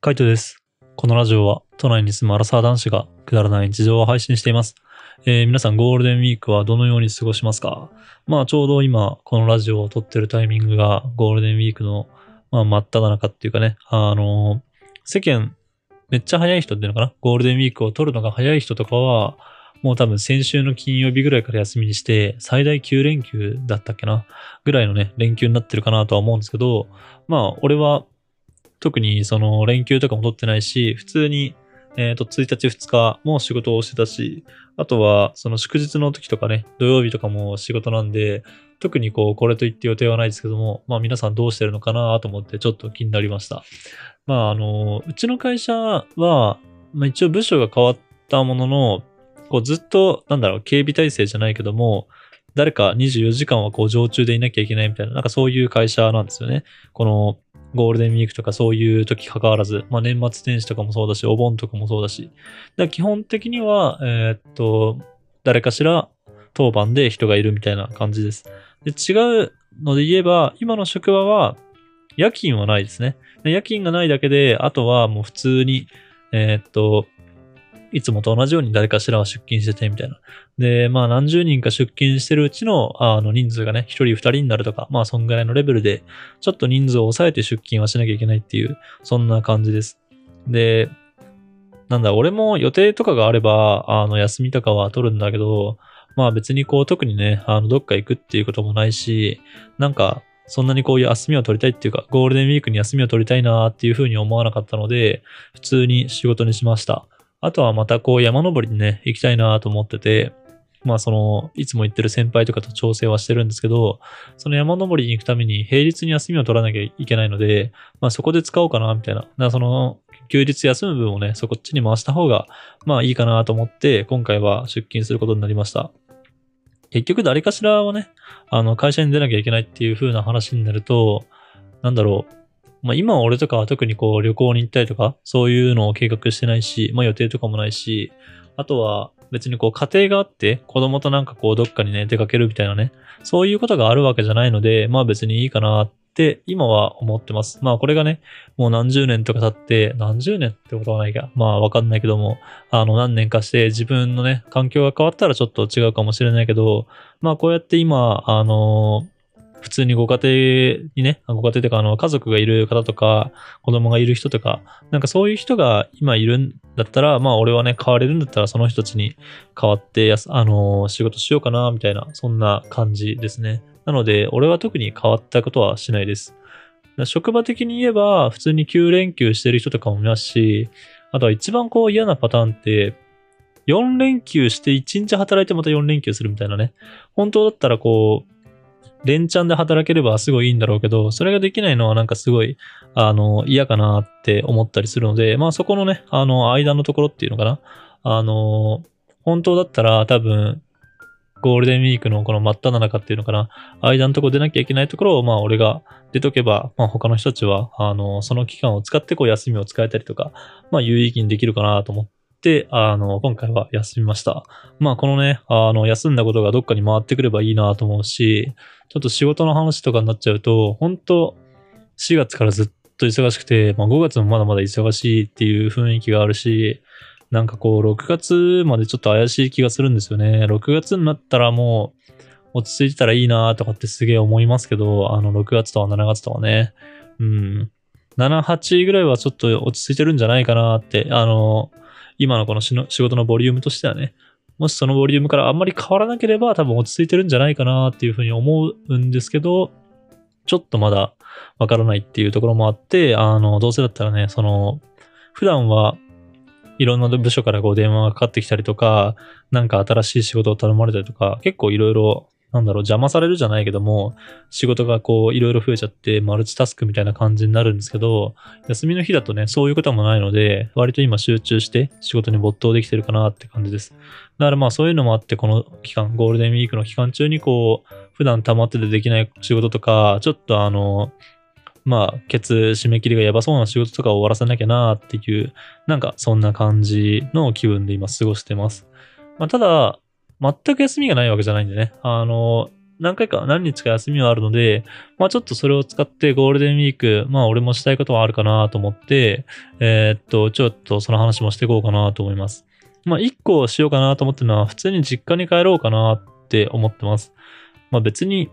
カイトです。このラジオは都内に住むアラサー男子がくだらない日常を配信しています。えー皆さんゴールデンウィークはどのように過ごしますか？まあちょうど今このラジオを撮ってるタイミングがゴールデンウィークの、まあ、真っ只中っていうかね、あの世間めっちゃ早い人っていうのかな？ゴールデンウィークを撮るのが早い人とかはもう多分先週の金曜日ぐらいから休みにして最大9連休だったっけな？ぐらいのね連休になってるかなとは思うんですけどまあ俺は特にその連休とかも取ってないし、普通に、えっ、と、1日2日も仕事をしてたし、あとはその祝日の時とかね、土曜日とかも仕事なんで、特にこう、これといって予定はないですけども、まあ皆さんどうしてるのかなと思ってちょっと気になりました。まああの、うちの会社は、まあ一応部署が変わったものの、こうずっと、なんだろう、警備体制じゃないけども、誰か24時間はこう常駐でいなきゃいけないみたいな、なんかそういう会社なんですよね。このゴールデンウィークとかそういう時関わらず、まあ年末年始とかもそうだし、お盆とかもそうだし。だ基本的には、えーっと、誰かしら当番で人がいるみたいな感じです。で、違うので言えば、今の職場は夜勤はないですね。夜勤がないだけで、あとはもう普通に、えーっと、いつもと同じように誰かしらは出勤しててみたいな。で、まあ何十人か出勤してるうちの、あの人数がね、一人二人になるとか、まあそんぐらいのレベルで、ちょっと人数を抑えて出勤はしなきゃいけないっていう、そんな感じです。で、なんだ、俺も予定とかがあれば、あの、休みとかは取るんだけど、まあ別にこう特にね、あの、どっか行くっていうこともないし、なんか、そんなにこういう休みを取りたいっていうか、ゴールデンウィークに休みを取りたいなーっていうふうに思わなかったので、普通に仕事にしました。あとはまたこう山登りにね、行きたいなと思ってて、まあその、いつも行ってる先輩とかと調整はしてるんですけど、その山登りに行くために平日に休みを取らなきゃいけないので、まあそこで使おうかな、みたいな。だからその、休日休む分をね、そこっちに回した方が、まあいいかなと思って、今回は出勤することになりました。結局誰かしらはね、あの、会社に出なきゃいけないっていう風な話になると、なんだろう。まあ今は俺とかは特にこう旅行に行ったりとか、そういうのを計画してないし、まあ予定とかもないし、あとは別にこう家庭があって子供となんかこうどっかにね出かけるみたいなね、そういうことがあるわけじゃないので、まあ別にいいかなって今は思ってます。まあこれがね、もう何十年とか経って、何十年ってことはないか、まあわかんないけども、あの何年かして自分のね、環境が変わったらちょっと違うかもしれないけど、まあこうやって今、あの普通にご家庭にね、ご家庭というか、あの、家族がいる方とか、子供がいる人とか、なんかそういう人が今いるんだったら、まあ俺はね、変われるんだったらその人たちに変わってやす、あの仕事しようかな、みたいな、そんな感じですね。なので、俺は特に変わったことはしないです。職場的に言えば、普通に9連休してる人とかもいますし、あとは一番こう嫌なパターンって、4連休して1日働いてまた4連休するみたいなね。本当だったらこう、連チャンで働ければすごいいいんだろうけど、それができないのはなんかすごい、あの、嫌かなって思ったりするので、まあそこのね、あの、間のところっていうのかな。あの、本当だったら多分、ゴールデンウィークのこの真っ只中っていうのかな。間のとこ出なきゃいけないところを、まあ俺が出とけば、まあ他の人たちは、あの、その期間を使ってこう休みを使えたりとか、まあ有意義にできるかなと思って、あの、今回は休みました。まあこのね、あの、休んだことがどっかに回ってくればいいなと思うし、ちょっと仕事の話とかになっちゃうと、本当4月からずっと忙しくて、まあ5月もまだまだ忙しいっていう雰囲気があるし、なんかこう6月までちょっと怪しい気がするんですよね。6月になったらもう落ち着いてたらいいなとかってすげえ思いますけど、あの6月とか7月とかね。うん。7、8ぐらいはちょっと落ち着いてるんじゃないかなって、あの、今のこの仕事のボリュームとしてはね。もしそのボリュームからあんまり変わらなければ多分落ち着いてるんじゃないかなっていうふうに思うんですけど、ちょっとまだわからないっていうところもあって、あの、どうせだったらね、その、普段はいろんな部署からこう電話がかかってきたりとか、なんか新しい仕事を頼まれたりとか、結構いろいろ、なんだろう、邪魔されるじゃないけども、仕事がこういろいろ増えちゃって、マルチタスクみたいな感じになるんですけど、休みの日だとね、そういうこともないので、割と今集中して仕事に没頭できてるかなって感じです。だからまあそういうのもあって、この期間、ゴールデンウィークの期間中にこう、普段溜まっててできない仕事とか、ちょっとあの、まあ、ケツ締め切りがやばそうな仕事とかを終わらせなきゃなっていう、なんかそんな感じの気分で今過ごしてます。まあ、ただ、全く休みがないわけじゃないんでね。あの、何回か、何日か休みはあるので、まあちょっとそれを使ってゴールデンウィーク、まあ俺もしたいことはあるかなと思って、えー、っと、ちょっとその話もしていこうかなと思います。まあ一個しようかなと思ってるのは、普通に実家に帰ろうかなって思ってます。まあ別に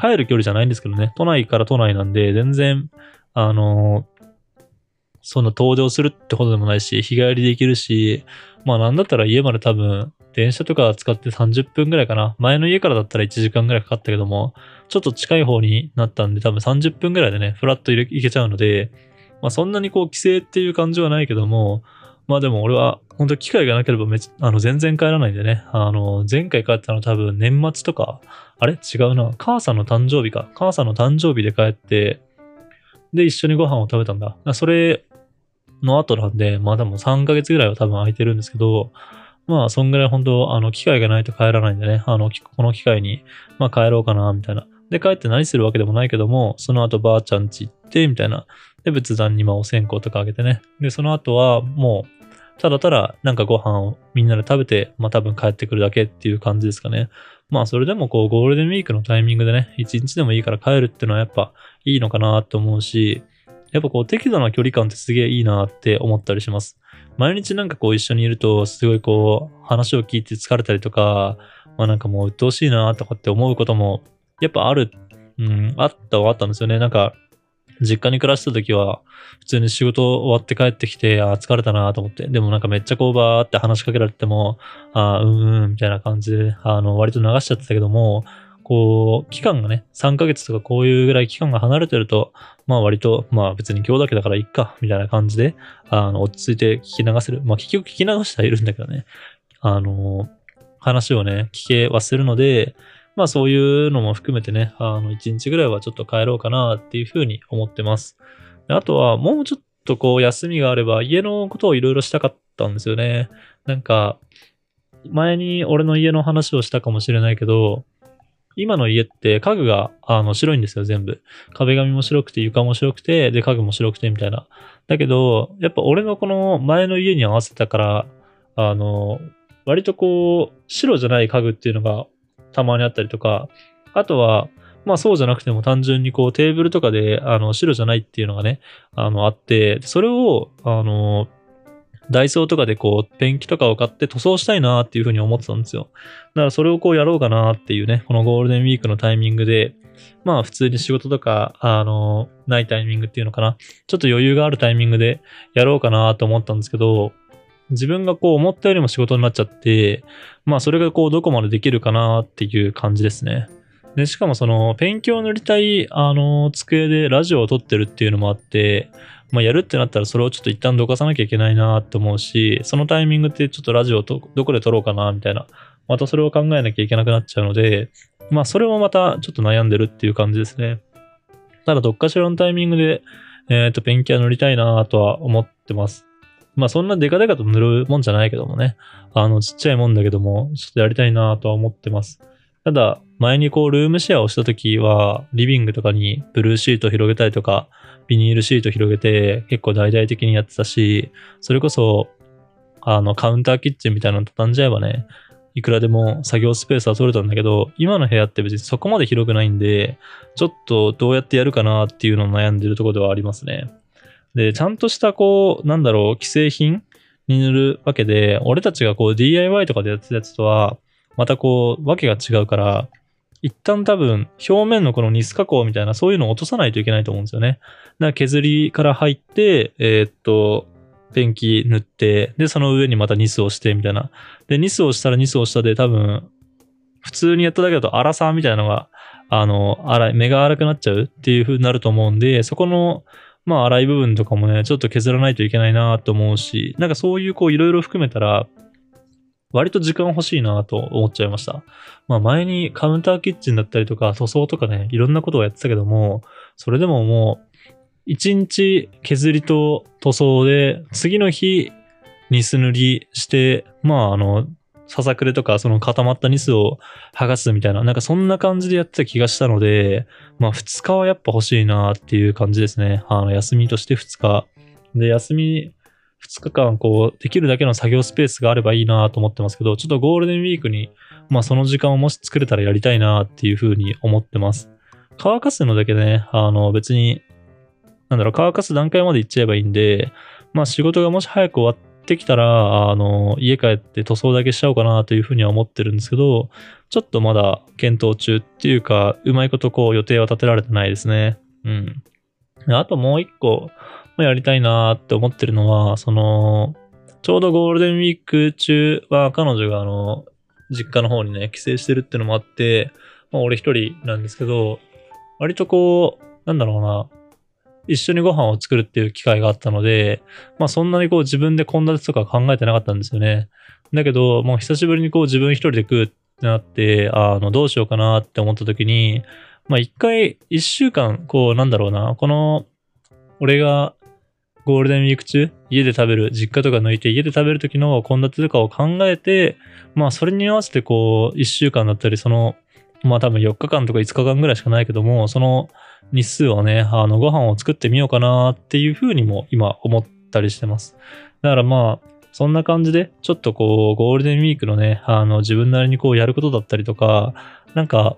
帰る距離じゃないんですけどね、都内から都内なんで、全然、あの、そんな登場するってことでもないし、日帰りできるし、まあなんだったら家まで多分電車とか使って30分ぐらいかな。前の家からだったら1時間ぐらいかかったけども、ちょっと近い方になったんで多分30分ぐらいでね、フラッと行けちゃうので、まあそんなにこう帰省っていう感じはないけども、まあでも俺は本当機会がなければめあの全然帰らないんでね、あの前回帰ったの多分年末とか、あれ？違うな。母さんの誕生日か。母さんの誕生日で帰って、で一緒にご飯を食べたんだ。それの後なんで、まあでも3ヶ月ぐらいは多分空いてるんですけど、まあ、そんぐらい本当、あの、機会がないと帰らないんでね、あの、この機会に、まあ帰ろうかな、みたいな。で、帰って何するわけでもないけども、その後ばあちゃん家行って、みたいな。で、仏壇にまあお線香とかあげてね。で、その後はもう、ただただなんかご飯をみんなで食べて、まあ多分帰ってくるだけっていう感じですかね。まあそれでもこうゴールデンウィークのタイミングでね、一日でもいいから帰るっていうのはやっぱいいのかなって思うし、やっぱこう適度な距離感ってすげえいいなって思ったりします。毎日なんかこう一緒にいると、すごいこう、話を聞いて疲れたりとか、まあなんかもう鬱陶しいなとかって思うことも、やっぱある、うん、あったはあったんですよね。なんか、実家に暮らした時は、普通に仕事終わって帰ってきて、あ疲れたなと思って。でもなんかめっちゃこうバーって話しかけられても、あうんうん、みたいな感じで、あの、割と流しちゃってたけども、こう、期間がね、3ヶ月とかこういうぐらい期間が離れてると、まあ割と、まあ別に今日だけだからいっか、みたいな感じで、あの、落ち着いて聞き流せる。まあ結局聞き流してはいるんだけどね。あの、話をね、聞けはするので、まあそういうのも含めてね、あの、1日ぐらいはちょっと帰ろうかなっていうふうに思ってます。あとは、もうちょっとこう休みがあれば、家のことをいろいろしたかったんですよね。なんか、前に俺の家の話をしたかもしれないけど、今の家って家具があの白いんですよ、全部。壁紙も白くて床も白くて、で、家具も白くてみたいな。だけど、やっぱ俺のこの前の家に合わせたから、あの、割とこう、白じゃない家具っていうのがたまにあったりとか、あとは、まあそうじゃなくても単純にこうテーブルとかであの白じゃないっていうのがね、あのあって、それを、あの、ダイソーとかでこう、ペンキとかを買って塗装したいなっていうふうに思ってたんですよ。だからそれをこうやろうかなっていうね、このゴールデンウィークのタイミングで、まあ普通に仕事とか、あの、ないタイミングっていうのかな。ちょっと余裕があるタイミングでやろうかなと思ったんですけど、自分がこう思ったよりも仕事になっちゃって、まあそれがこうどこまでできるかなっていう感じですね。で、しかもそのペンキを塗りたい、あの、机でラジオを撮ってるっていうのもあって、まあ、やるってなったらそれをちょっと一旦どかさなきゃいけないなって思うし、そのタイミングってちょっとラジオとどこで撮ろうかなみたいな、またそれを考えなきゃいけなくなっちゃうので、まあそれもまたちょっと悩んでるっていう感じですね。ただどっかしらのタイミングで、えっ、ー、と、ペンキは塗りたいなとは思ってます。まあそんなデカデカと塗るもんじゃないけどもね。あの、ちっちゃいもんだけども、ちょっとやりたいなとは思ってます。ただ、前にこうルームシェアをした時は、リビングとかにブルーシートを広げたりとか、ビニールシート広げて結構大々的にやってたし、それこそ、あの、カウンターキッチンみたいなの畳んじゃえばね、いくらでも作業スペースは取れたんだけど、今の部屋って別にそこまで広くないんで、ちょっとどうやってやるかなっていうのを悩んでるとこではありますね。で、ちゃんとしたこう、なんだろう、既製品に塗るわけで、俺たちがこう DIY とかでやってたやつとは、またこう、わけが違うから、一旦多分、表面のこのニス加工みたいな、そういうのを落とさないといけないと思うんですよね。だから削りから入って、えー、っと、ペンキ塗って、で、その上にまたニスをして、みたいな。で、ニスをしたらニスをしたで、多分、普通にやっただけだと粗さみたいなのが、あの、粗い、目が粗くなっちゃうっていう風になると思うんで、そこの、まあ、粗い部分とかもね、ちょっと削らないといけないなと思うし、なんかそういうこう、いろいろ含めたら、割と時間欲しいなと思っちゃいました。まあ前にカウンターキッチンだったりとか塗装とかね、いろんなことをやってたけども、それでももう、一日削りと塗装で、次の日、ニス塗りして、まああの、ささくれとか、その固まったニスを剥がすみたいな、なんかそんな感じでやってた気がしたので、まあ2日はやっぱ欲しいなっていう感じですね。あの、休みとして2日。で、休み2日間、こう、できるだけの作業スペースがあればいいなと思ってますけど、ちょっとゴールデンウィークに、まあその時間をもし作れたらやりたいなっていうふうに思ってます。乾かすのだけでね、あの別に、なんだろう、乾かす段階まで行っちゃえばいいんで、まあ仕事がもし早く終わってきたら、あの、家帰って塗装だけしちゃおうかなというふうには思ってるんですけど、ちょっとまだ検討中っていうか、うまいことこう予定は立てられてないですね。うん。あともう一個、やりたいなって思ってるのは、その、ちょうどゴールデンウィーク中は彼女があの、実家の方にね、帰省してるってのもあって、まあ俺一人なんですけど、割とこう、なんだろうな、一緒にご飯を作るっていう機会があったので、まあそんなにこう自分で献立とか考えてなかったんですよね。だけど、もう久しぶりにこう自分一人で食うってなって、あの、どうしようかなって思った時に、まあ一回、一週間、こう、なんだろうな、この、俺がゴールデンウィーク中、家で食べる、実家とか抜いて家で食べる時の献立とかを考えて、まあそれに合わせてこう、一週間だったり、その、まあ多分4日間とか5日間ぐらいしかないけども、その日数をね、あの、ご飯を作ってみようかなっていうふうにも今思ったりしてます。だからまあ、そんな感じで、ちょっとこう、ゴールデンウィークのね、あの、自分なりにこうやることだったりとか、なんか、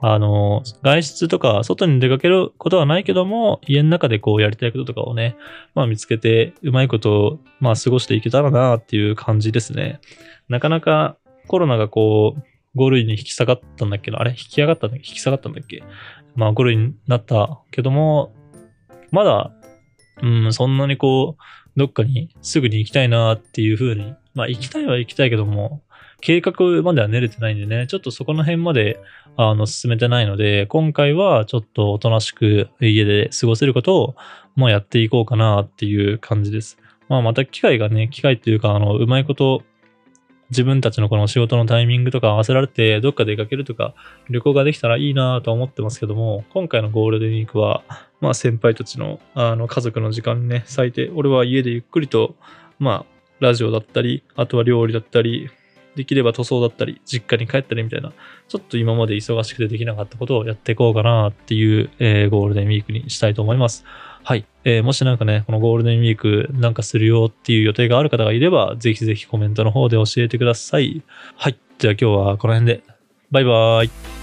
あの、外出とか外に出かけることはないけども、家の中でこうやりたいこととかをね、まあ見つけて、うまいことを、まあ過ごしていけたらなっていう感じですね。なかなかコロナがこう、5類に引き下がったんだっけど、あれ？引き上がったんだっけ？引き下がったんだっけ？まあ5類になったけども、まだ、うん、そんなにこう、どっかにすぐに行きたいなっていう風に、まあ行きたいは行きたいけども、計画までは練れてないんでね、ちょっとそこの辺まで、あの、進めてないので、今回はちょっとおとなしく家で過ごせることを、もうやっていこうかなっていう感じです。まあまた機会がね、機会っていうか、あの、うまいこと自分たちのこの仕事のタイミングとか合わせられて、どっか出かけるとか、旅行ができたらいいなと思ってますけども、今回のゴールデンウィークは、まあ先輩たちの、あの、家族の時間にね、割いて、俺は家でゆっくりと、まあ、ラジオだったり、あとは料理だったり、できれば塗装だったり、実家に帰ったりみたいな、ちょっと今まで忙しくてできなかったことをやっていこうかなっていう、えー、ゴールデンウィークにしたいと思います。はい。えー、もしなんかね、このゴールデンウィークなんかするよっていう予定がある方がいれば、ぜひぜひコメントの方で教えてください。はい。じゃあ今日はこの辺で。バイバーイ。